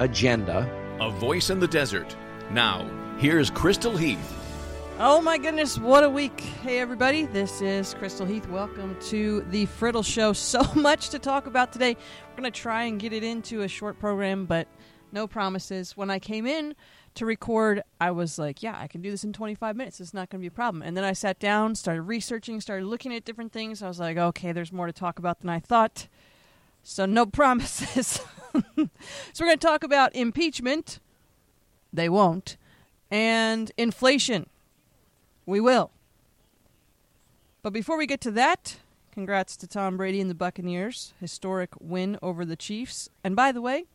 agenda. A voice in the desert. Now, here's Crystal Heath. Oh my goodness, what a week. Hey everybody, this is Crystal Heath. Welcome to the Friddle Show. So much to talk about today. We're going to try and get it into a short program, but no promises. When I came in to record, I was like, yeah, I can do this in 25 minutes. It's not going to be a problem. And then I sat down, started researching, started looking at different things. I was like, okay, there's more to talk about than I thought. So no promises. so we're going to talk about impeachment. They won't. And inflation. We will. But before we get to that, congrats to Tom Brady and the Buccaneers. Historic win over the Chiefs. And by the way,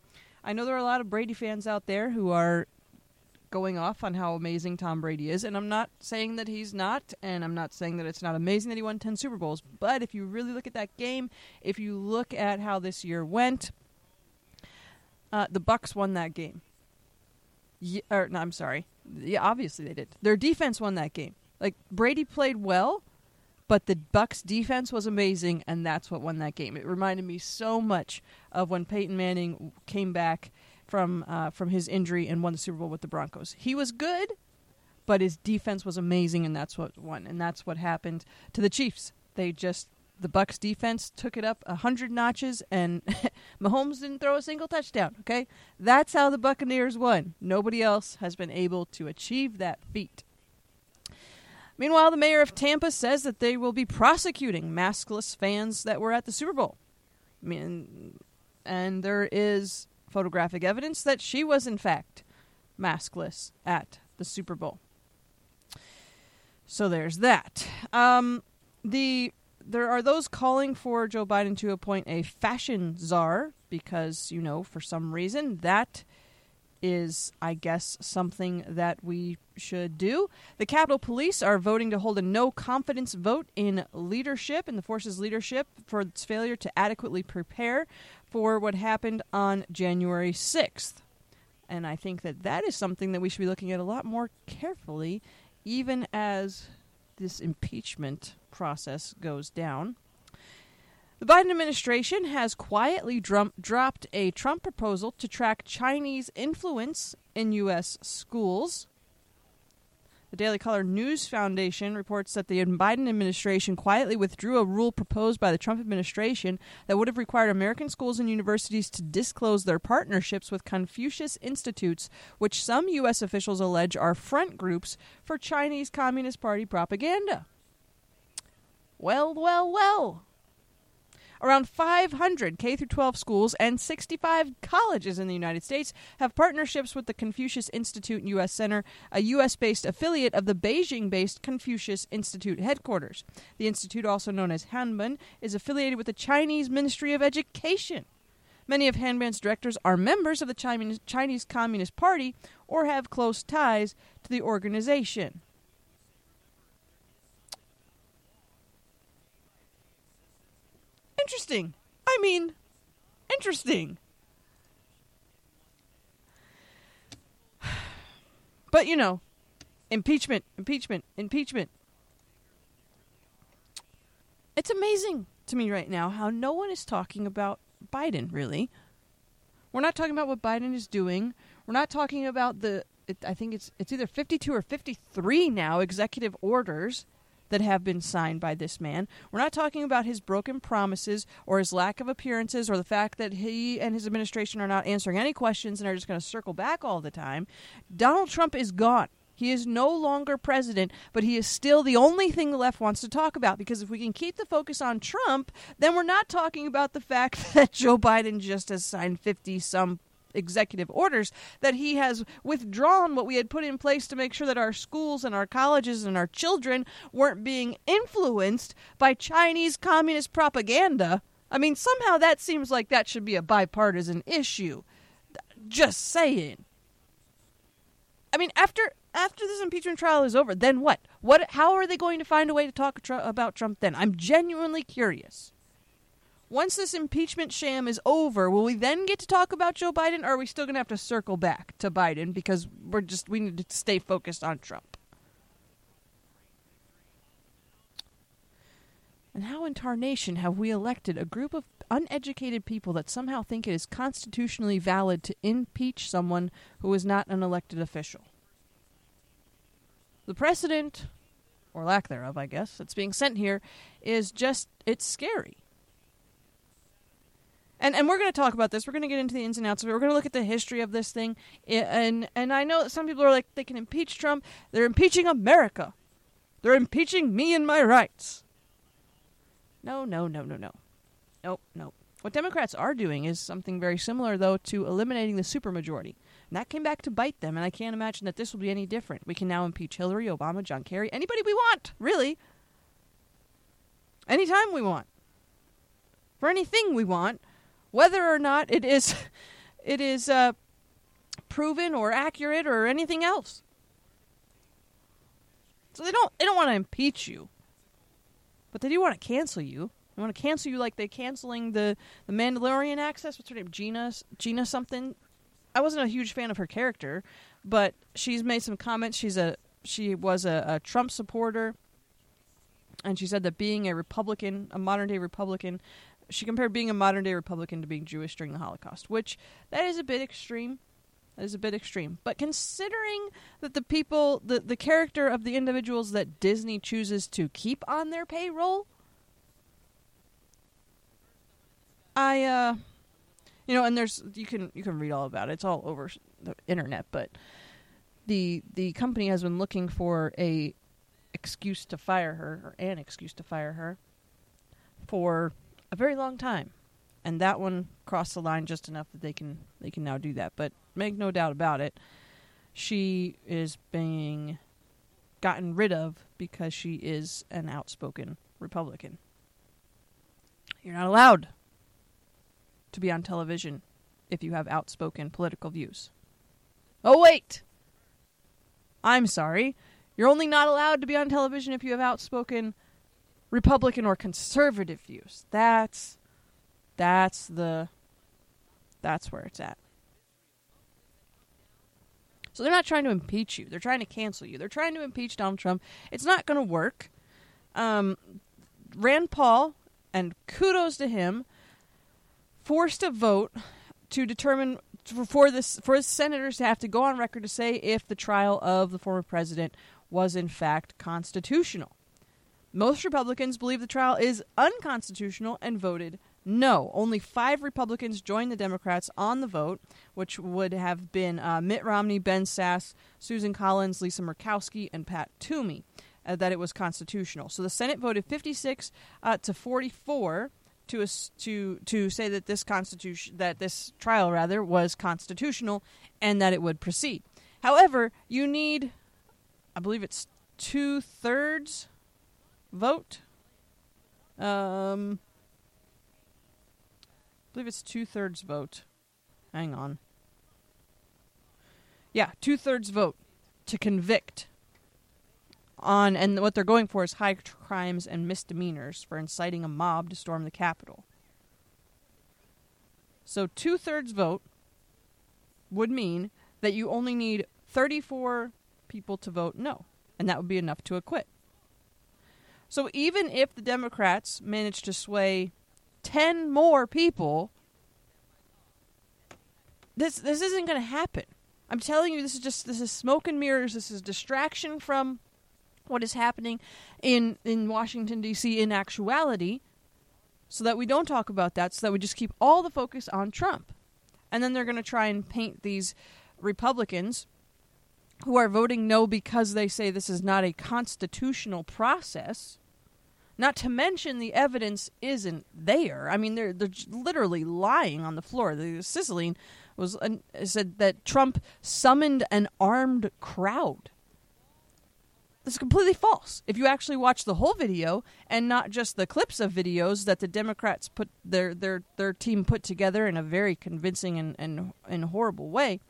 I know there are a lot of Brady fans out there who are going off on how amazing Tom Brady is, and I'm not saying that he's not, and I'm not saying that it's not amazing that he won 10 Super Bowls, but if you really look at that game, if you look at how this year went, uh, the Bucks won that game. Or no, I'm sorry. Yeah, obviously they did. Their defense won that game. Like Brady played well, but the Bucks defense was amazing and that's what won that game. It reminded me so much of when Peyton Manning came back from uh, from his injury and won the Super Bowl with the Broncos. He was good, but his defense was amazing and that's what won and that's what happened to the Chiefs. They just the Bucks defense took it up a hundred notches, and Mahomes didn't throw a single touchdown. Okay, that's how the Buccaneers won. Nobody else has been able to achieve that feat. Meanwhile, the mayor of Tampa says that they will be prosecuting maskless fans that were at the Super Bowl. I mean, and there is photographic evidence that she was, in fact, maskless at the Super Bowl. So there's that. Um, the there are those calling for Joe Biden to appoint a fashion czar because you know for some reason that is, I guess, something that we should do. The Capitol Police are voting to hold a no confidence vote in leadership, in the force's leadership, for its failure to adequately prepare for what happened on January 6th. And I think that that is something that we should be looking at a lot more carefully, even as this impeachment process goes down. The Biden administration has quietly drum- dropped a Trump proposal to track Chinese influence in U.S. schools. The Daily Caller News Foundation reports that the Biden administration quietly withdrew a rule proposed by the Trump administration that would have required American schools and universities to disclose their partnerships with Confucius Institutes, which some U.S. officials allege are front groups for Chinese Communist Party propaganda. Well, well, well. Around 500 K 12 schools and 65 colleges in the United States have partnerships with the Confucius Institute U.S. Center, a U.S. based affiliate of the Beijing based Confucius Institute headquarters. The institute, also known as Hanban, is affiliated with the Chinese Ministry of Education. Many of Hanban's directors are members of the Chinese Communist Party or have close ties to the organization. Interesting. I mean, interesting. But, you know, impeachment, impeachment, impeachment. It's amazing to me right now how no one is talking about Biden, really. We're not talking about what Biden is doing. We're not talking about the it, I think it's it's either 52 or 53 now executive orders that have been signed by this man. We're not talking about his broken promises or his lack of appearances or the fact that he and his administration are not answering any questions and are just going to circle back all the time. Donald Trump is gone. He is no longer president, but he is still the only thing the left wants to talk about because if we can keep the focus on Trump, then we're not talking about the fact that Joe Biden just has signed 50 some executive orders that he has withdrawn what we had put in place to make sure that our schools and our colleges and our children weren't being influenced by Chinese communist propaganda. I mean, somehow that seems like that should be a bipartisan issue. Just saying. I mean, after after this impeachment trial is over, then what? What? How are they going to find a way to talk tr- about Trump then? I'm genuinely curious. Once this impeachment sham is over, will we then get to talk about Joe Biden, or are we still going to have to circle back to Biden because we're just we need to stay focused on Trump? And how in tarnation have we elected a group of uneducated people that somehow think it is constitutionally valid to impeach someone who is not an elected official? The precedent, or lack thereof, I guess, that's being sent here is just, it's scary. And, and we're going to talk about this. We're going to get into the ins and outs of it. We're going to look at the history of this thing. And and I know some people are like they can impeach Trump. They're impeaching America. They're impeaching me and my rights. No, no, no, no, no. Nope, nope. What Democrats are doing is something very similar, though, to eliminating the supermajority. And that came back to bite them, and I can't imagine that this will be any different. We can now impeach Hillary, Obama, John Kerry, anybody we want, really. Anytime we want. For anything we want, whether or not it is it is uh, proven or accurate or anything else. So they don't they don't want to impeach you. But they do want to cancel you. They want to cancel you like they canceling the the Mandalorian access. What's her name? Gina Gina something. I wasn't a huge fan of her character, but she's made some comments. She's a she was a, a Trump supporter, and she said that being a Republican, a modern day Republican, she compared being a modern day Republican to being Jewish during the Holocaust, which that is a bit extreme. That is a bit extreme. But considering that the people, the, the character of the individuals that Disney chooses to keep on their payroll, I, uh, you know, and there's you can you can read all about it. It's all over the internet. But the the company has been looking for a excuse to fire her or an excuse to fire her for a very long time, and that one crossed the line just enough that they can they can now do that. But make no doubt about it, she is being gotten rid of because she is an outspoken Republican. You're not allowed to be on television if you have outspoken political views. Oh, wait! I'm sorry. You're only not allowed to be on television if you have outspoken Republican or conservative views. That's that's the that's where it's at. So they're not trying to impeach you. They're trying to cancel you. They're trying to impeach Donald Trump. It's not going to work. Um, Rand Paul, and kudos to him, forced a vote to determine for this for senators to have to go on record to say if the trial of the former president was in fact constitutional. Most Republicans believe the trial is unconstitutional and voted no. Only five Republicans joined the Democrats on the vote, which would have been uh, Mitt Romney, Ben Sasse, Susan Collins, Lisa Murkowski, and Pat Toomey, uh, that it was constitutional. So the Senate voted 56 uh, to 44 to to to say that this constitution that this trial rather was constitutional and that it would proceed. However, you need, I believe it's two thirds vote. Um, I believe it's two thirds vote. Hang on. Yeah, two thirds vote to convict on, and what they're going for is high crimes and misdemeanors for inciting a mob to storm the Capitol. So, two thirds vote would mean that you only need 34 people to vote no, and that would be enough to acquit. So even if the Democrats manage to sway 10 more people, this this isn't going to happen. I'm telling you this is just this is smoke and mirrors. This is distraction from what is happening in in Washington D.C. in actuality so that we don't talk about that so that we just keep all the focus on Trump. And then they're going to try and paint these Republicans who are voting no because they say this is not a constitutional process not to mention the evidence isn't there. I mean, they're they're literally lying on the floor. The Sicilian was uh, said that Trump summoned an armed crowd. This is completely false. If you actually watch the whole video and not just the clips of videos that the Democrats put their their their team put together in a very convincing and and, and horrible way.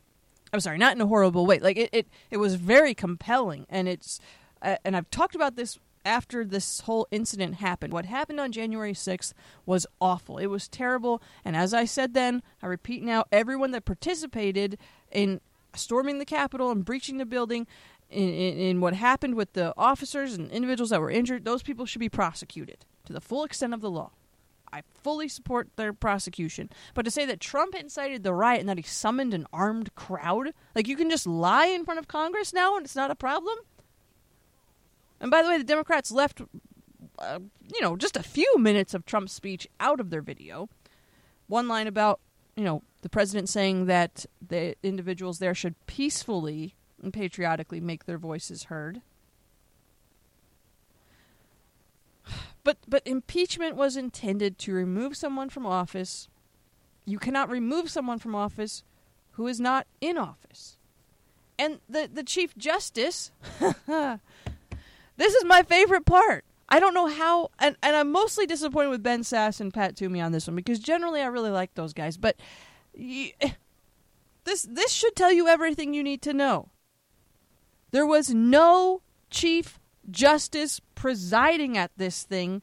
I'm sorry, not in a horrible way. Like it, it, it was very compelling, and it's uh, and I've talked about this after this whole incident happened. What happened on January 6th was awful. It was terrible, and as I said then, I repeat now, everyone that participated in storming the Capitol and breaching the building in, in, in, what happened with the officers and individuals that were injured, those people should be prosecuted to the full extent of the law. I fully support their prosecution. But to say that Trump incited the riot and that he summoned an armed crowd, like you can just lie in front of Congress now and it's not a problem? And by the way, the Democrats left, uh, you know, just a few minutes of Trump's speech out of their video. One line about, you know, the president saying that the individuals there should peacefully and patriotically make their voices heard. But but impeachment was intended to remove someone from office. You cannot remove someone from office who is not in office. And the the chief justice This is my favorite part. I don't know how and, and I'm mostly disappointed with Ben Sasse and Pat Toomey on this one because generally I really like those guys, but this this should tell you everything you need to know. There was no chief justice presiding at this thing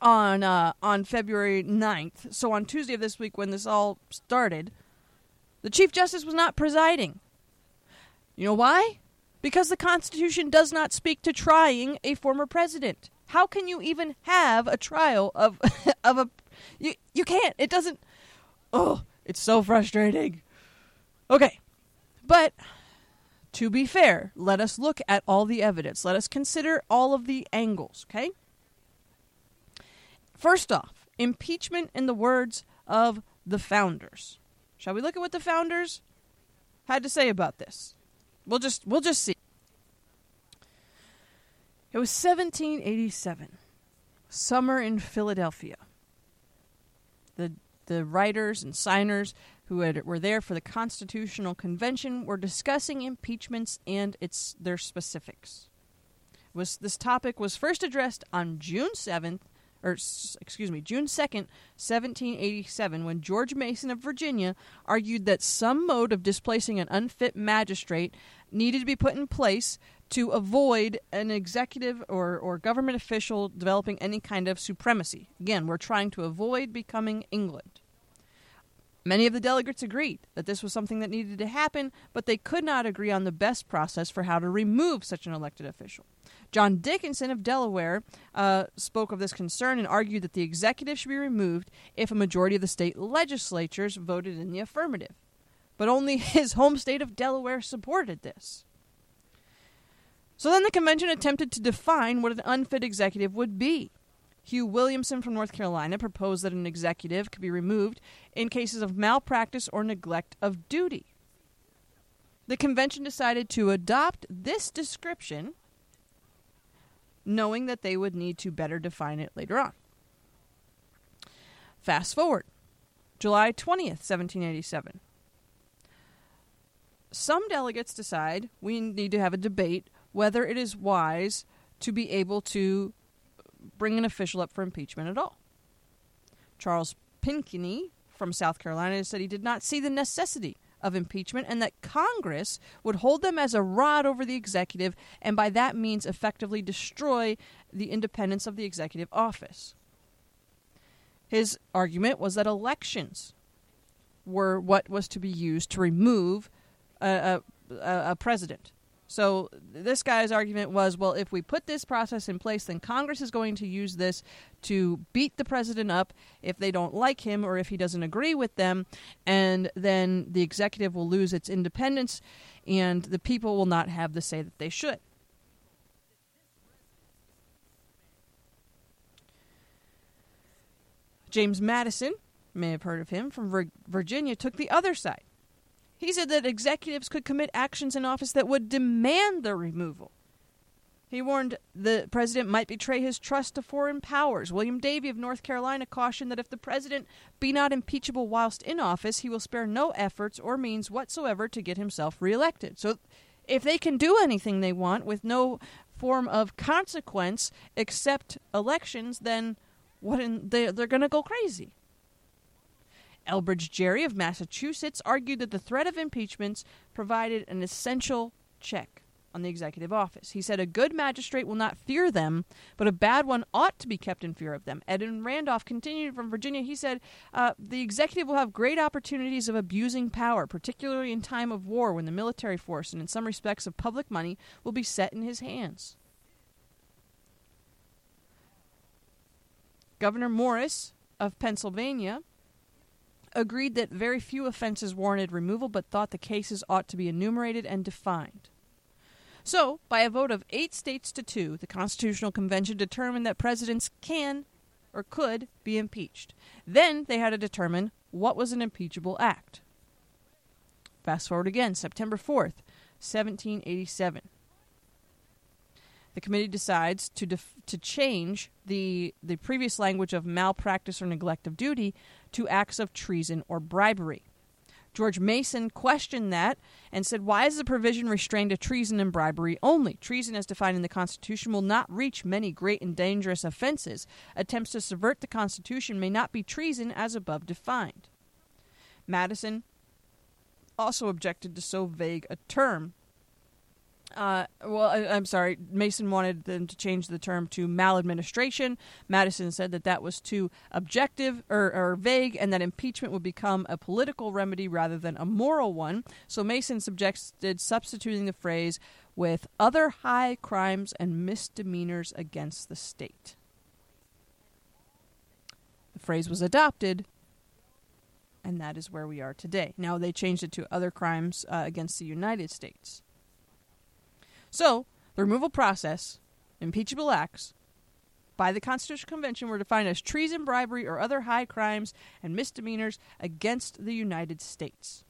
on uh, on February 9th. So on Tuesday of this week when this all started, the chief justice was not presiding. You know why? Because the Constitution does not speak to trying a former president. How can you even have a trial of of a you you can't. It doesn't Oh, it's so frustrating. Okay. But to be fair, let us look at all the evidence. Let us consider all of the angles, okay? First off, impeachment in the words of the founders. Shall we look at what the founders had to say about this? We'll just we'll just see. It was 1787. Summer in Philadelphia. The the writers and signers who had, were there for the Constitutional Convention were discussing impeachments and its their specifics. Was this topic was first addressed on June seventh, or excuse me, June second, seventeen eighty-seven, when George Mason of Virginia argued that some mode of displacing an unfit magistrate needed to be put in place to avoid an executive or, or government official developing any kind of supremacy. Again, we're trying to avoid becoming England. Many of the delegates agreed that this was something that needed to happen, but they could not agree on the best process for how to remove such an elected official. John Dickinson of Delaware uh, spoke of this concern and argued that the executive should be removed if a majority of the state legislatures voted in the affirmative. But only his home state of Delaware supported this. So then the convention attempted to define what an unfit executive would be. Hugh Williamson from North Carolina proposed that an executive could be removed in cases of malpractice or neglect of duty. The convention decided to adopt this description, knowing that they would need to better define it later on. Fast forward, July 20th, 1787. Some delegates decide we need to have a debate whether it is wise to be able to bring an official up for impeachment at all. Charles Pinckney from South Carolina said he did not see the necessity of impeachment and that Congress would hold them as a rod over the executive and by that means effectively destroy the independence of the executive office. His argument was that elections were what was to be used to remove a, a, a president. So this guy's argument was, well, if we put this process in place, then Congress is going to use this to beat the president up if they don't like him or if he doesn't agree with them, and then the executive will lose its independence, and the people will not have the say that they should. James Madison, may have heard of him from Virginia, took the other side. He said that executives could commit actions in office that would demand their removal. He warned the president might betray his trust to foreign powers. William Davie of North Carolina cautioned that if the president be not impeachable whilst in office, he will spare no efforts or means whatsoever to get himself reelected. So if they can do anything they want with no form of consequence except elections, then what in, they, they're going to go crazy. Elbridge Gerry of Massachusetts argued that the threat of impeachments provided an essential check on the executive office. He said a good magistrate will not fear them, but a bad one ought to be kept in fear of them. Edwin Randolph continued from Virginia. He said uh, the executive will have great opportunities of abusing power, particularly in time of war when the military force and in some respects of public money will be set in his hands. Gouverneur Morris of Pennsylvania agreed that very few offenses warranted removal, but thought the cases ought to be enumerated and defined. So, by a vote of eight states to two, the Constitutional Convention determined that presidents can or could be impeached. Then they had to determine what was an impeachable act. Fast forward again, September 4th, 1787 the committee decides to def- to change the the previous language of malpractice or neglect of duty to acts of treason or bribery. George Mason questioned that and said, Why is the provision restrained to treason and bribery only? Treason, as defined in the Constitution, will not reach many great and dangerous offenses. Attempts to subvert the Constitution may not be treason as above defined. Madison also objected to so vague a term uh, well, I, am sorry. Mason wanted them to change the term to maladministration. Madison said that that was too objective or, or, vague, and that impeachment would become a political remedy rather than a moral one. So Mason suggested substituting the phrase with other high crimes and misdemeanors against the state. The phrase was adopted, and that is where we are today. Now they changed it to other crimes uh, against the United States. So, the removal process, impeachable acts, by the Constitutional Convention were defined as treason, bribery, or other high crimes and misdemeanors against the United States.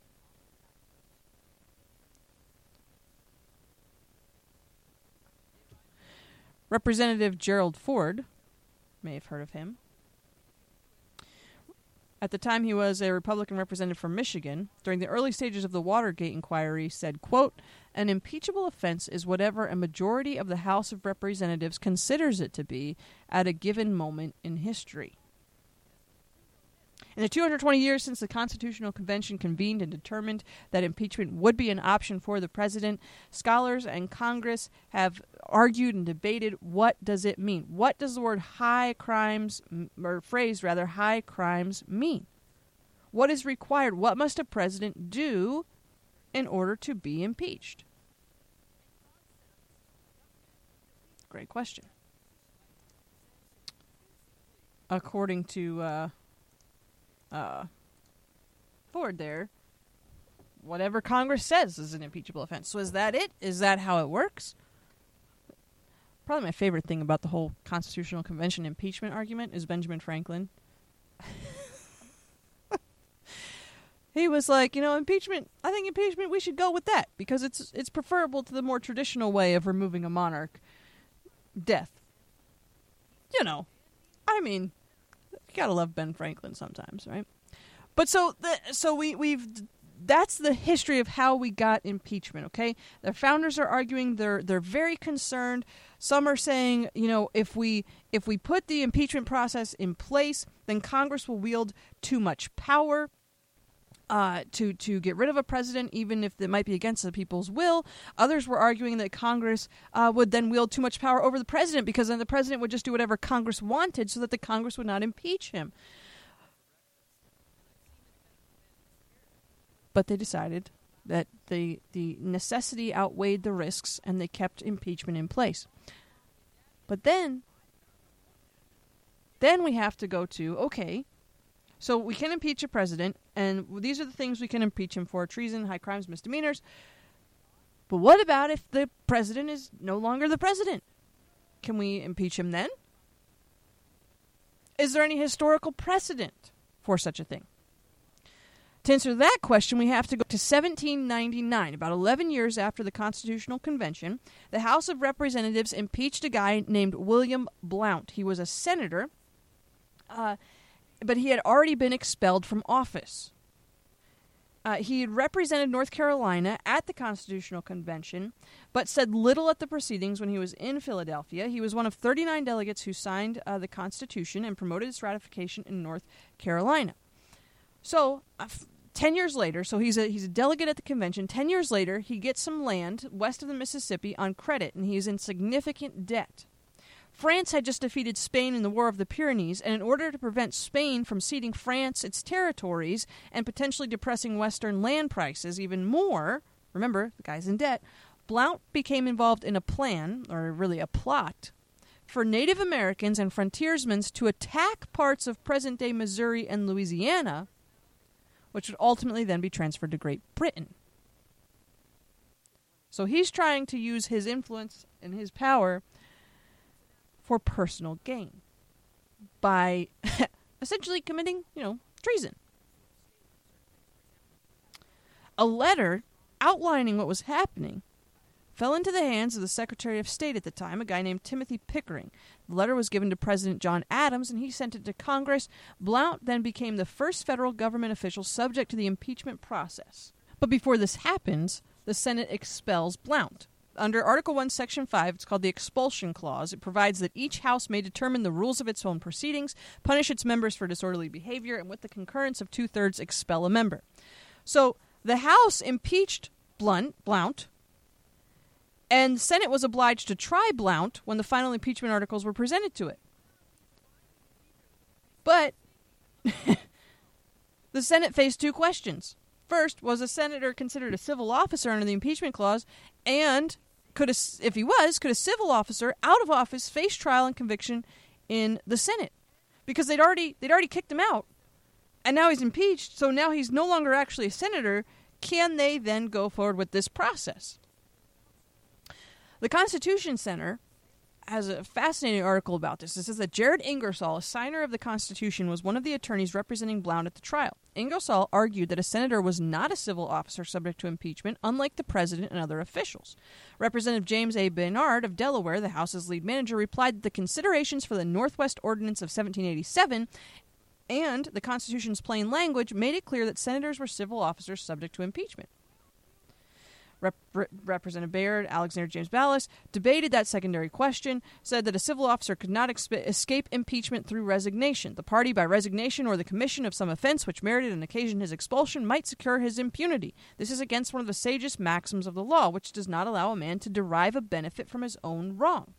Representative Gerald Ford, may have heard of him, at the time he was a Republican representative from Michigan, during the early stages of the Watergate inquiry, said, quote, An impeachable offense is whatever a majority of the House of Representatives considers it to be at a given moment in history. In the 220 years since the Constitutional Convention convened and determined that impeachment would be an option for the president, scholars and Congress have argued and debated what does it mean? What does the word high crimes or phrase rather high crimes mean? What is required? What must a president do in order to be impeached? Great question. According to uh, uh, Ford there, whatever Congress says is an impeachable offense. So is that it? Is that how it works? Probably my favorite thing about the whole Constitutional Convention impeachment argument is Benjamin Franklin. he was like, you know, impeachment. I think impeachment. We should go with that because it's it's preferable to the more traditional way of removing a monarch, death. You know, I mean, you gotta love Ben Franklin sometimes, right? But so the, so we we've that's the history of how we got impeachment. Okay, the founders are arguing they're they're very concerned. Some are saying, you know, if we if we put the impeachment process in place, then Congress will wield too much power. Uh, to to get rid of a president, even if it might be against the people's will. Others were arguing that Congress uh, would then wield too much power over the president because then the president would just do whatever Congress wanted, so that the Congress would not impeach him. But they decided that the the necessity outweighed the risks, and they kept impeachment in place. But then, then we have to go to okay so we can impeach a president, and these are the things we can impeach him for treason, high crimes, misdemeanors. But what about if the president is no longer the president? Can we impeach him then? Is there any historical precedent for such a thing? To answer that question, we have to go to 1799, about 11 years after the Constitutional Convention. The House of Representatives impeached a guy named William Blount. He was a senator. Uh, but he had already been expelled from office. Uh, he had represented North Carolina at the Constitutional Convention, but said little at the proceedings when he was in Philadelphia. He was one of 39 delegates who signed uh, the Constitution and promoted its ratification in North Carolina. So, uh, f- 10 years later, so he's a, he's a delegate at the convention. 10 years later, he gets some land west of the Mississippi on credit, and he's in significant debt. France had just defeated Spain in the War of the Pyrenees, and in order to prevent Spain from ceding France its territories and potentially depressing Western land prices even more, remember, the guy's in debt, Blount became involved in a plan, or really a plot, for Native Americans and frontiersmen to attack parts of present day Missouri and Louisiana, which would ultimately then be transferred to Great Britain. So he's trying to use his influence and his power for personal gain by essentially committing, you know, treason. A letter outlining what was happening fell into the hands of the Secretary of State at the time, a guy named Timothy Pickering. The letter was given to President John Adams, and he sent it to Congress. Blount then became the first federal government official subject to the impeachment process. But before this happens, the Senate expels Blount. Under Article 1, Section 5, it's called the Expulsion Clause. It provides that each House may determine the rules of its own proceedings, punish its members for disorderly behavior, and with the concurrence of two thirds, expel a member. So the House impeached Blunt, Blount, and the Senate was obliged to try Blount when the final impeachment articles were presented to it. But the Senate faced two questions. First, was a senator considered a civil officer under the impeachment clause? And could if he was, could a civil officer out of office face trial and conviction in the Senate? Because they'd already they'd already kicked him out, and now he's impeached. So now he's no longer actually a senator. Can they then go forward with this process? The Constitution Center has a fascinating article about this. It says that Jared Ingersoll, a signer of the Constitution, was one of the attorneys representing Blount at the trial. Ingersoll argued that a senator was not a civil officer subject to impeachment, unlike the president and other officials. Representative James A. Bayard of Delaware, the House's lead manager, replied that the considerations for the Northwest Ordinance of 1787 and the Constitution's plain language made it clear that senators were civil officers subject to impeachment. Rep- Representative Bayard, Alexander James Dallas, debated that secondary question, said that a civil officer could not exp- escape impeachment through resignation. The party, by resignation or the commission of some offense which merited and occasioned his expulsion, might secure his impunity. This is against one of the sagest maxims of the law, which does not allow a man to derive a benefit from his own wrong.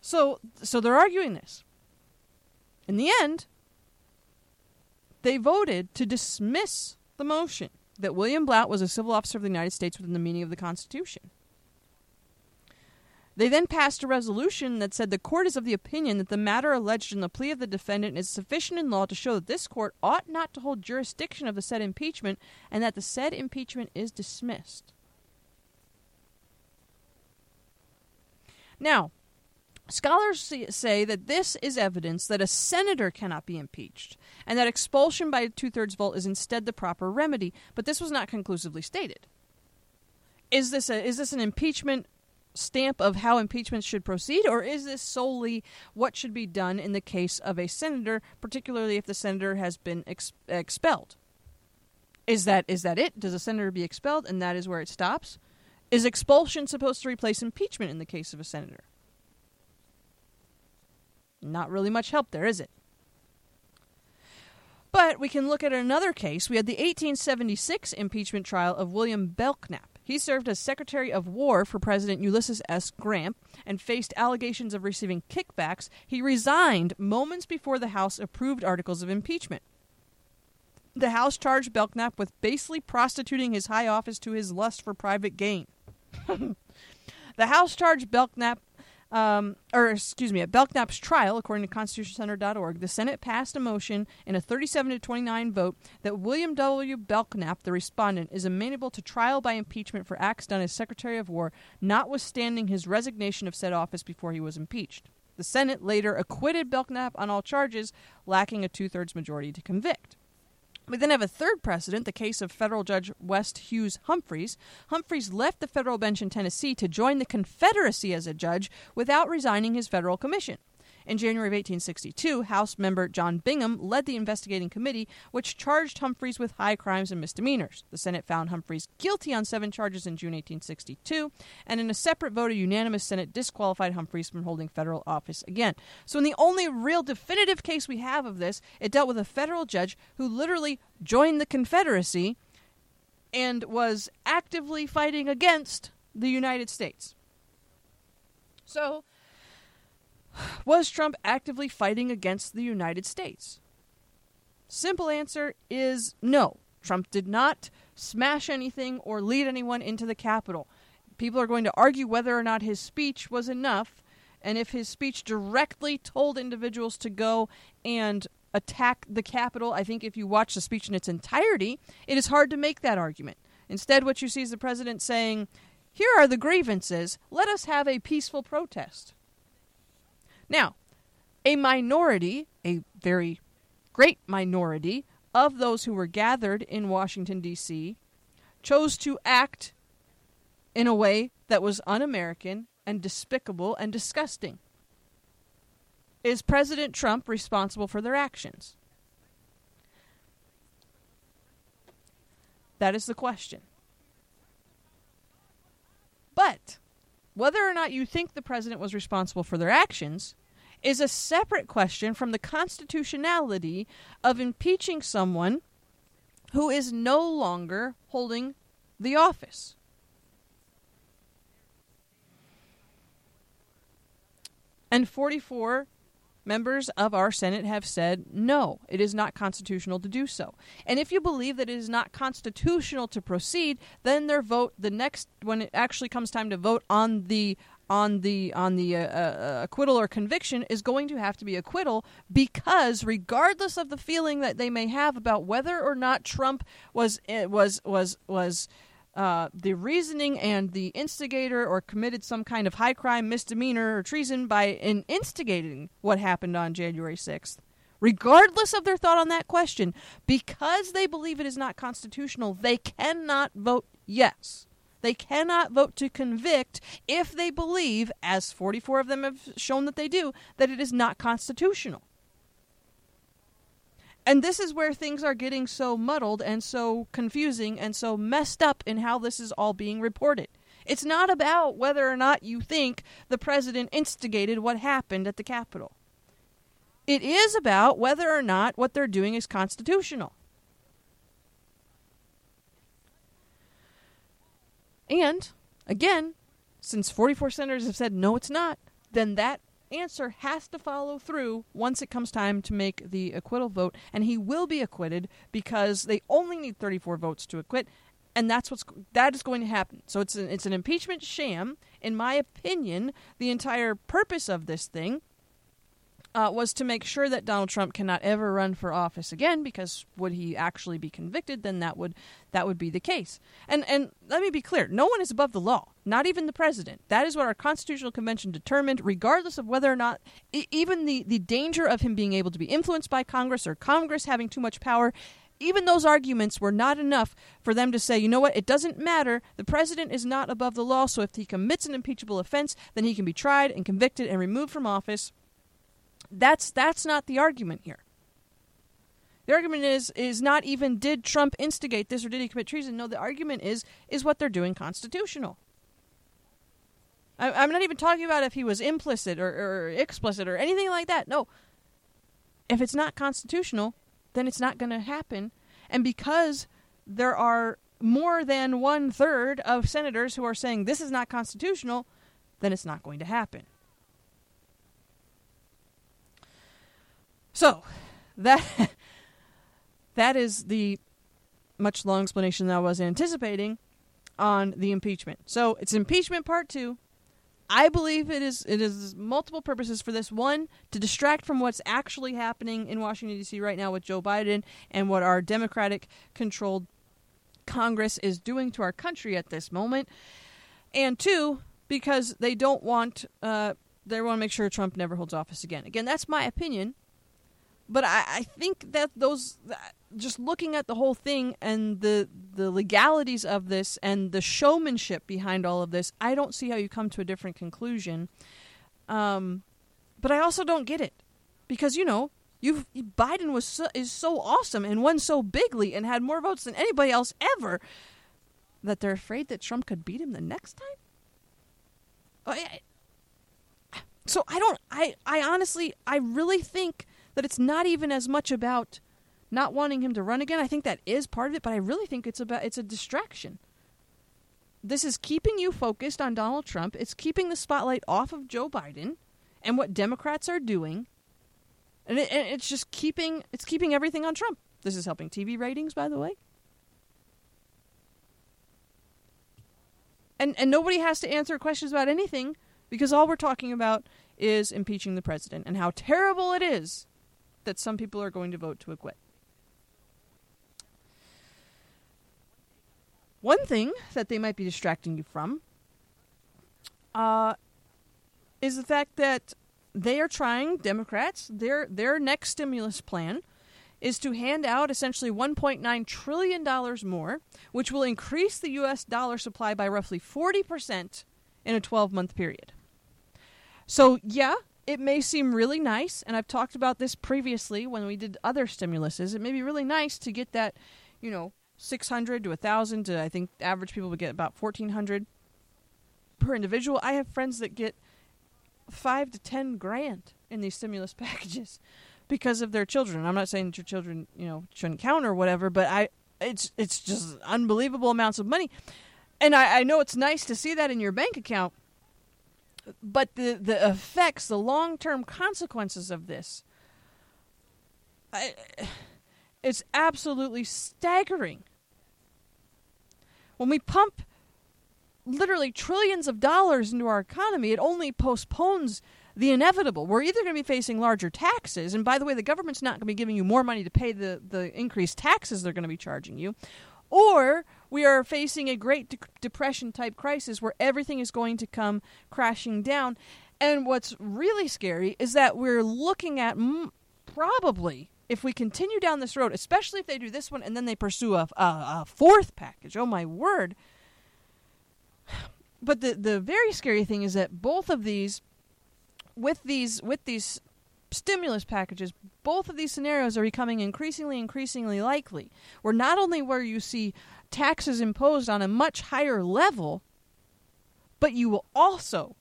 So, so they're arguing this. In the end, they voted to dismiss the motion that William Blount was a civil officer of the United States within the meaning of the Constitution. They then passed a resolution that said the court is of the opinion that the matter alleged in the plea of the defendant is sufficient in law to show that this court ought not to hold jurisdiction of the said impeachment and that the said impeachment is dismissed. Now, Scholars say that this is evidence that a senator cannot be impeached, and that expulsion by a two thirds vote is instead the proper remedy, but this was not conclusively stated. Is this, a, is this an impeachment stamp of how impeachment should proceed, or is this solely what should be done in the case of a senator, particularly if the senator has been ex- expelled? Is that, is that it? Does a senator be expelled and that is where it stops? Is expulsion supposed to replace impeachment in the case of a senator? Not really much help there, is it? But we can look at another case. We had the 1876 impeachment trial of William Belknap. He served as Secretary of War for President Ulysses S. Grant and faced allegations of receiving kickbacks. He resigned moments before the House approved articles of impeachment. The House charged Belknap with basely prostituting his high office to his lust for private gain. the House charged Belknap um, or excuse me, at Belknap's trial, according to ConstitutionCenter.org, the Senate passed a motion in a 37 to 29 vote that William W. Belknap, the respondent, is amenable to trial by impeachment for acts done as Secretary of War, notwithstanding his resignation of said office before he was impeached. The Senate later acquitted Belknap on all charges, lacking a two thirds majority to convict. We then have a third precedent, the case of federal judge West Hughes Humphreys. Humphreys left the federal bench in Tennessee to join the Confederacy as a judge without resigning his federal commission. In January of 1862, House member John Bingham led the investigating committee, which charged Humphreys with high crimes and misdemeanors. The Senate found Humphreys guilty on seven charges in June 1862, and in a separate vote, a unanimous Senate disqualified Humphreys from holding federal office again. So, in the only real definitive case we have of this, it dealt with a federal judge who literally joined the Confederacy and was actively fighting against the United States. So, was Trump actively fighting against the United States? Simple answer is no. Trump did not smash anything or lead anyone into the Capitol. People are going to argue whether or not his speech was enough, and if his speech directly told individuals to go and attack the Capitol. I think if you watch the speech in its entirety, it is hard to make that argument. Instead, what you see is the president saying, Here are the grievances. Let us have a peaceful protest. Now, a minority, a very great minority of those who were gathered in Washington, D.C., chose to act in a way that was un American and despicable and disgusting. Is President Trump responsible for their actions? That is the question. But whether or not you think the president was responsible for their actions is a separate question from the constitutionality of impeaching someone who is no longer holding the office. And 44 members of our Senate have said no, it is not constitutional to do so. And if you believe that it is not constitutional to proceed, then their vote the next when it actually comes time to vote on the on the on the uh, uh, acquittal or conviction is going to have to be acquittal because regardless of the feeling that they may have about whether or not Trump was eh, was was was uh, the reasoning and the instigator or committed some kind of high crime, misdemeanor, or treason by in instigating what happened on January 6th, regardless of their thought on that question, because they believe it is not constitutional, they cannot vote yes. They cannot vote to convict if they believe, as 44 of them have shown that they do, that it is not constitutional. And this is where things are getting so muddled and so confusing and so messed up in how this is all being reported. It's not about whether or not you think the president instigated what happened at the Capitol. It is about whether or not what they're doing is constitutional. And, again, since 44 senators have said no, it's not, then that answer has to follow through once it comes time to make the acquittal vote, and he will be acquitted because they only need 34 votes to acquit, and that's what's that is going to happen. So it's an, it's an impeachment sham, in my opinion. The entire purpose of this thing uh, was to make sure that Donald Trump cannot ever run for office again, because would he actually be convicted, then that would that would be the case. And and let me be clear: no one is above the law, not even the president. That is what our constitutional convention determined, regardless of whether or not even the the danger of him being able to be influenced by Congress or Congress having too much power. Even those arguments were not enough for them to say, you know what, it doesn't matter. The president is not above the law, so if he commits an impeachable offense, then he can be tried and convicted and removed from office that's that's not the argument here. The argument is is not even did Trump instigate this or did he commit treason? No, the argument is is what they're doing constitutional. I, am not even talking about if he was implicit or, or explicit or anything like that. No. If it's not constitutional, then it's not going to happen. And because there are more than one third of senators who are saying this is not constitutional, then it's not going to happen. So, that that is the much long explanation that I was anticipating on the impeachment. So, it's impeachment part 2. I believe it is it is multiple purposes for this. One, to distract from what's actually happening in Washington D.C. right now with Joe Biden and what our Democratic controlled Congress is doing to our country at this moment. And two, because they don't want uh, they want to make sure Trump never holds office again. Again, that's my opinion but I, I think that those just looking at the whole thing and the the legalities of this and the showmanship behind all of this, I don't see how you come to a different conclusion. Um, But I also don't get it because you know you Biden was so, is so awesome and won so bigly and had more votes than anybody else ever that they're afraid that Trump could beat him the next time. I, so I don't. I I honestly I really think that it's not even as much about not wanting him to run again. I think that is part of it, but I really think it's about it's a distraction. This is keeping you focused on Donald Trump. It's keeping the spotlight off of Joe Biden and what Democrats are doing. And, it, and it's just keeping it's keeping everything on Trump. This is helping TV ratings, by the way. And and nobody has to answer questions about anything because all we're talking about is impeaching the president and how terrible it is that some people are going to vote to acquit. One thing that they might be distracting you from uh, is the fact that they are trying Democrats their their next stimulus plan is to hand out essentially 1.9 trillion dollars more, which will increase the US dollar supply by roughly 40% in a 12-month period. So, yeah, it may seem really nice, and I've talked about this previously when we did other stimuluses. It may be really nice to get that, you know, 600 to 1000 to I think average people would get about 1400 per individual. I have friends that get 5 to 10 grand in these stimulus packages because of their children. I'm not saying that your children, you know, shouldn't count or whatever, but I it's it's just unbelievable amounts of money. And I, I know it's nice to see that in your bank account, but the the effects, the long term consequences of this, I, it's absolutely staggering. When we pump literally trillions of dollars into our economy, it only postpones the inevitable. We're either going to be facing larger taxes, and by the way, the government's not going to be giving you more money to pay the, the increased taxes they're going to be charging you, or we are facing a Great de- Depression type crisis where everything is going to come crashing down. And what's really scary is that we're looking at m- probably if we continue down this road, especially if they do this one and then they pursue a, a, a fourth package. Oh my word! But the the very scary thing is that both of these, with these with these stimulus packages, both of these scenarios are becoming increasingly, increasingly likely. Where not only where you see taxes imposed on a much higher level, but you will also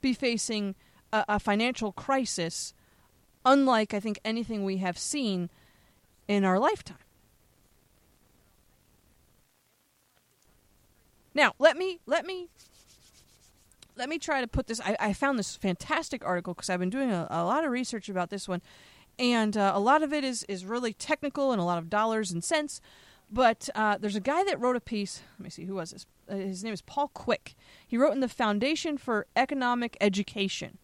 be facing a, a financial crisis unlike I think anything we have seen in our lifetime. Now, let me let me let me try to put this. I, I found this fantastic article because I've been doing a, a, lot of research about this one, and uh, a lot of it is is really technical and a lot of dollars and cents. But uh, there's a guy that wrote a piece. Let me see who was this. Uh, his name is Paul Cwik. He wrote in the Foundation for Economic Education.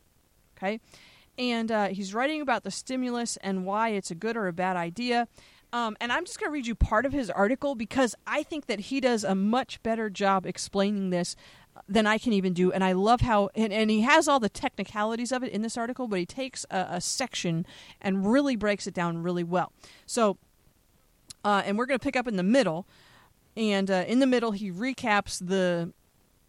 Okay, and uh, he's writing about the stimulus and why it's a good or a bad idea. Um, and I'm just going to read you part of his article because I think that he does a much better job explaining this than I can even do. And I love how, and, and he has all the technicalities of it in this article, but he takes a, a section and really breaks it down really well. So, uh, and we're going to pick up in the middle. And uh, in the middle, he recaps the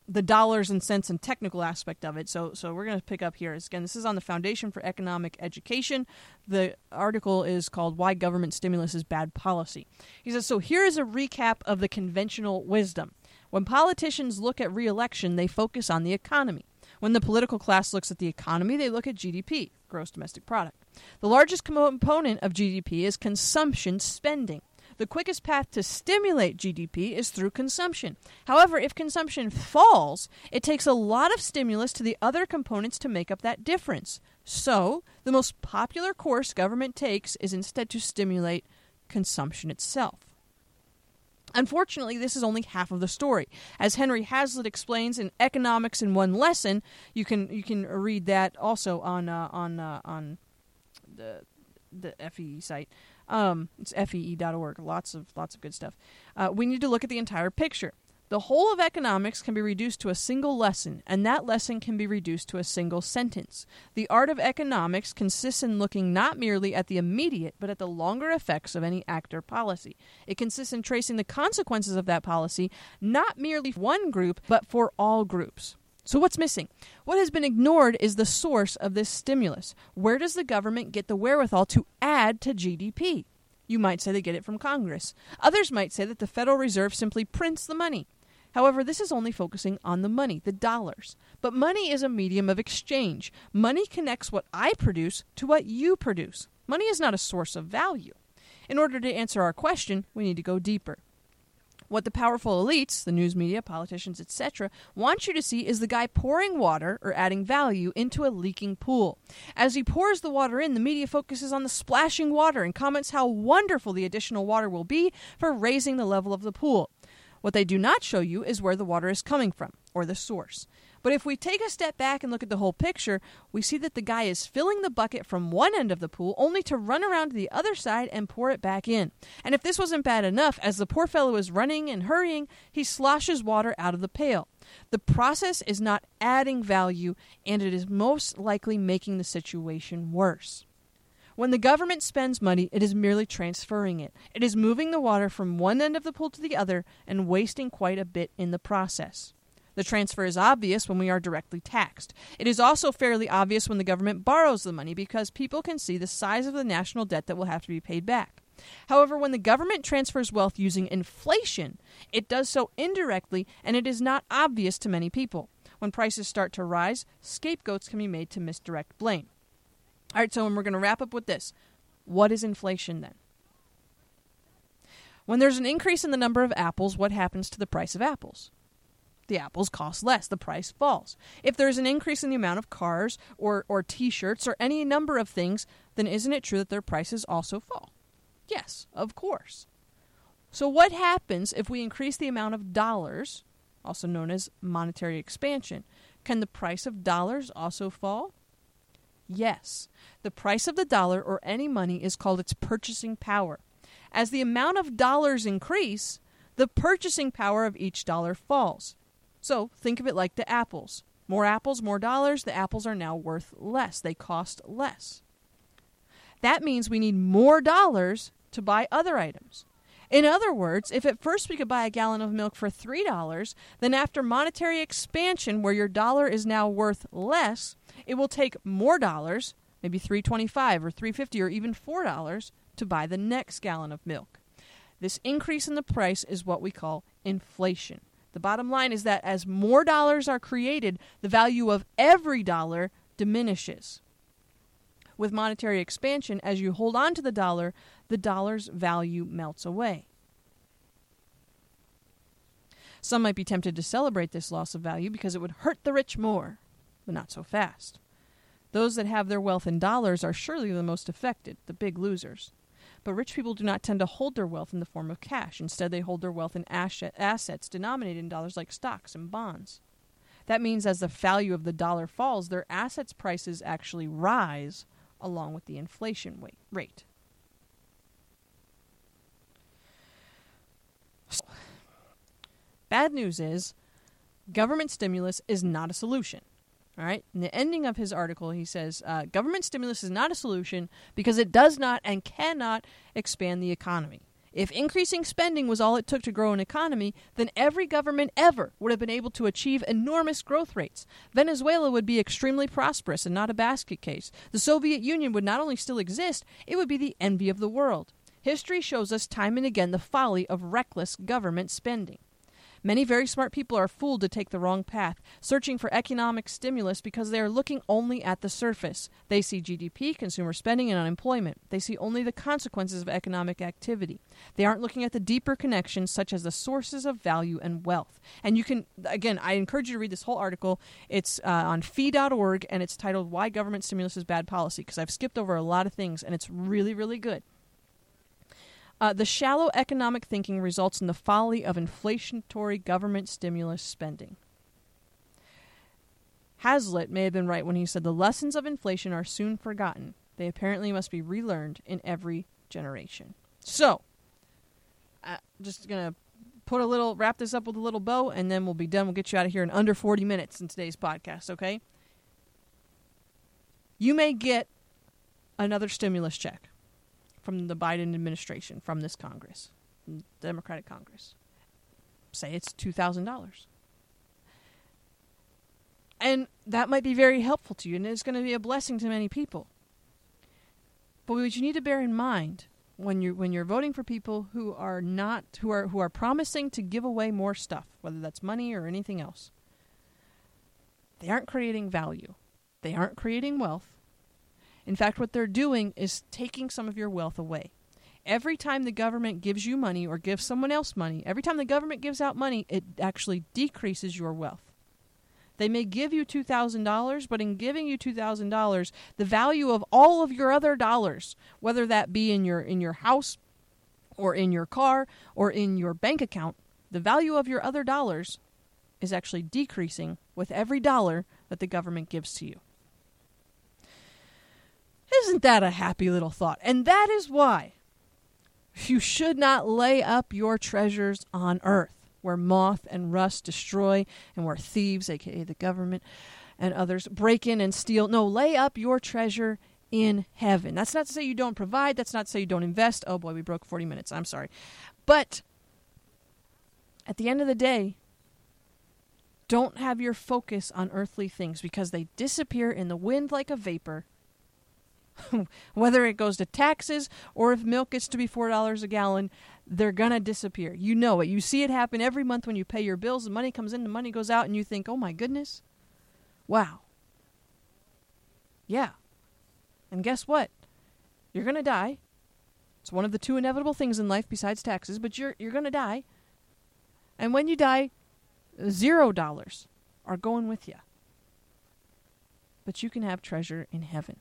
the dollars and cents and technical aspect of it. So, so we're going to pick up here. Again, this is on the Foundation for Economic Education. The article is called "Why Government Stimulus is Bad Policy." He says, "So here is a recap of the conventional wisdom. When politicians look at re-election, they focus on the economy. When the political class looks at the economy, they look at GDP, gross domestic product. The largest component of GDP is consumption spending." The quickest path to stimulate GDP is through consumption. However, if consumption falls, it takes a lot of stimulus to the other components to make up that difference. So, the most popular course government takes is instead to stimulate consumption itself. Unfortunately, this is only half of the story. As Henry Hazlitt explains in Economics in One Lesson, you can you can read that also on uh, on uh, on the the FEE site. Um, it's fee.org. Lots of lots of good stuff. Uh, we need to look at the entire picture. The whole of economics can be reduced to a single lesson, and that lesson can be reduced to a single sentence. The art of economics consists in looking not merely at the immediate, but at the longer effects of any act or policy. It consists in tracing the consequences of that policy, not merely for one group, but for all groups. So, what's missing? What has been ignored is the source of this stimulus. Where does the government get the wherewithal to add to GDP? You might say they get it from Congress. Others might say that the Federal Reserve simply prints the money. However, this is only focusing on the money, the dollars. But money is a medium of exchange. Money connects what I produce to what you produce. Money is not a source of value. In order to answer our question, we need to go deeper. What the powerful elites, the news media, politicians, etc., want you to see is the guy pouring water or adding value into a leaking pool. As he pours the water in, the media focuses on the splashing water and comments how wonderful the additional water will be for raising the level of the pool. What they do not show you is where the water is coming from, or the source. But if we take a step back and look at the whole picture, we see that the guy is filling the bucket from one end of the pool only to run around to the other side and pour it back in. And if this wasn't bad enough, as the poor fellow is running and hurrying, he sloshes water out of the pail. The process is not adding value, and it is most likely making the situation worse. When the government spends money, it is merely transferring it. It is moving the water from one end of the pool to the other and wasting quite a bit in the process. The transfer is obvious when we are directly taxed. It is also fairly obvious when the government borrows the money because people can see the size of the national debt that will have to be paid back. However, when the government transfers wealth using inflation, it does so indirectly and it is not obvious to many people. When prices start to rise, scapegoats can be made to misdirect blame. All right, so we're going to wrap up with this. What is inflation then? When there's an increase in the number of apples, what happens to the price of apples? The apples cost less, the price falls. If there's an increase in the amount of cars or, or t shirts or any number of things, then isn't it true that their prices also fall? Yes, of course. So, what happens if we increase the amount of dollars, also known as monetary expansion? Can the price of dollars also fall? Yes. The price of the dollar or any money is called its purchasing power. As the amount of dollars increase, the purchasing power of each dollar falls. So think of it like the apples. More apples, more dollars, the apples are now worth less. They cost less. That means we need more dollars to buy other items. In other words, if at first we could buy a gallon of milk for $3, then after monetary expansion where your dollar is now worth less, it will take more dollars, maybe 3.25 or 3.50 or even $4 to buy the next gallon of milk. This increase in the price is what we call inflation. The bottom line is that as more dollars are created, the value of every dollar diminishes. With monetary expansion, as you hold on to the dollar, the dollar's value melts away. Some might be tempted to celebrate this loss of value because it would hurt the rich more, but not so fast. Those that have their wealth in dollars are surely the most affected, the big losers. But rich people do not tend to hold their wealth in the form of cash. Instead, they hold their wealth in assets denominated in dollars like stocks and bonds. That means as the value of the dollar falls, their assets prices actually rise along with the inflation rate. Bad news is government stimulus is not a solution. All right. In the ending of his article, he says uh, government stimulus is not a solution because it does not and cannot expand the economy. If increasing spending was all it took to grow an economy, then every government ever would have been able to achieve enormous growth rates. Venezuela would be extremely prosperous and not a basket case. The Soviet Union would not only still exist, it would be the envy of the world. History shows us time and again the folly of reckless government spending. Many very smart people are fooled to take the wrong path, searching for economic stimulus because they are looking only at the surface. They see GDP, consumer spending, and unemployment. They see only the consequences of economic activity. They aren't looking at the deeper connections, such as the sources of value and wealth. And you can, again, I encourage you to read this whole article. It's uh, on fee.org and it's titled Why Government Stimulus is Bad Policy because I've skipped over a lot of things and it's really, really good. Uh, the shallow economic thinking results in the folly of inflationary government stimulus spending. Hazlitt may have been right when he said the lessons of inflation are soon forgotten. They apparently must be relearned in every generation. So, I'm uh, just going to put a little, wrap this up with a little bow, and then we'll be done. We'll get you out of here in under 40 minutes in today's podcast, okay? You may get another stimulus check from the Biden administration, from this Congress, Democratic Congress. Say it's $2,000. And that might be very helpful to you, and it's going to be a blessing to many people. But what you need to bear in mind when you're when you're voting for people who are not who are who are promising to give away more stuff, whether that's money or anything else, they aren't creating value. They aren't creating wealth. In fact, what they're doing is taking some of your wealth away. Every time the government gives you money or gives someone else money, every time the government gives out money, it actually decreases your wealth. They may give you $2,000, but in giving you $2,000, the value of all of your other dollars, whether that be in your in your house or in your car or in your bank account, the value of your other dollars is actually decreasing with every dollar that the government gives to you. Isn't that a happy little thought? And that is why you should not lay up your treasures on earth where moth and rust destroy, and where thieves, aka the government, and others break in and steal. No, lay up your treasure in heaven. That's not to say you don't provide, that's not to say you don't invest. Oh boy, we broke 40 minutes. I'm sorry. But at the end of the day, don't have your focus on earthly things because they disappear in the wind like a vapor. Whether it goes to taxes or if milk gets to be $4 a gallon, they're going to disappear. You know it. You see it happen every month when you pay your bills. The money comes in, the money goes out, and you think, oh my goodness. Wow. Yeah. And guess what? You're going to die. It's one of the two inevitable things in life besides taxes, but you're, you're going to die. And when you die, zero dollars are going with you. But you can have treasure in heaven.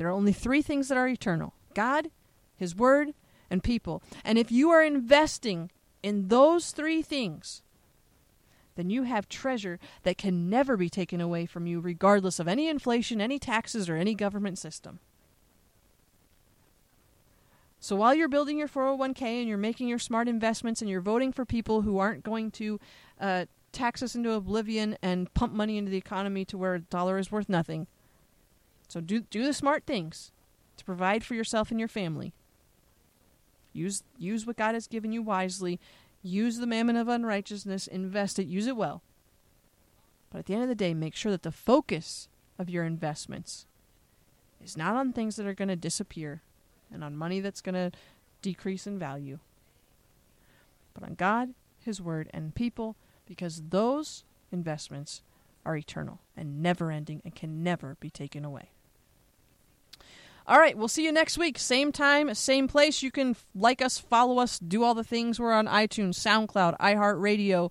There are only three things that are eternal God, His Word, and people. And if you are investing in those three things, then you have treasure that can never be taken away from you, regardless of any inflation, any taxes, or any government system. So while you're building your 401k and you're making your smart investments and you're voting for people who aren't going to uh, tax us into oblivion and pump money into the economy to where a dollar is worth nothing. So do do the smart things to provide for yourself and your family. Use use what God has given you wisely. Use the mammon of unrighteousness, invest it, use it well. But at the end of the day, make sure that the focus of your investments is not on things that are going to disappear and on money that's going to decrease in value, but on God, His Word, and people, because those investments are eternal and never ending and can never be taken away. All right, we'll see you next week. Same time, same place. You can like us, follow us, do all the things. We're on iTunes, SoundCloud, iHeartRadio.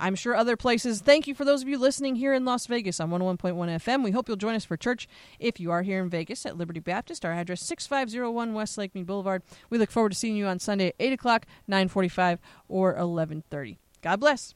I'm sure other places. Thank you for those of you listening here in Las Vegas on 101.1 FM. We hope you'll join us for church if you are here in Vegas at Liberty Baptist. Our address 6501 West Lake Mead Boulevard. We look forward to seeing you on Sunday at 8 o'clock, 945, or 1130. God bless.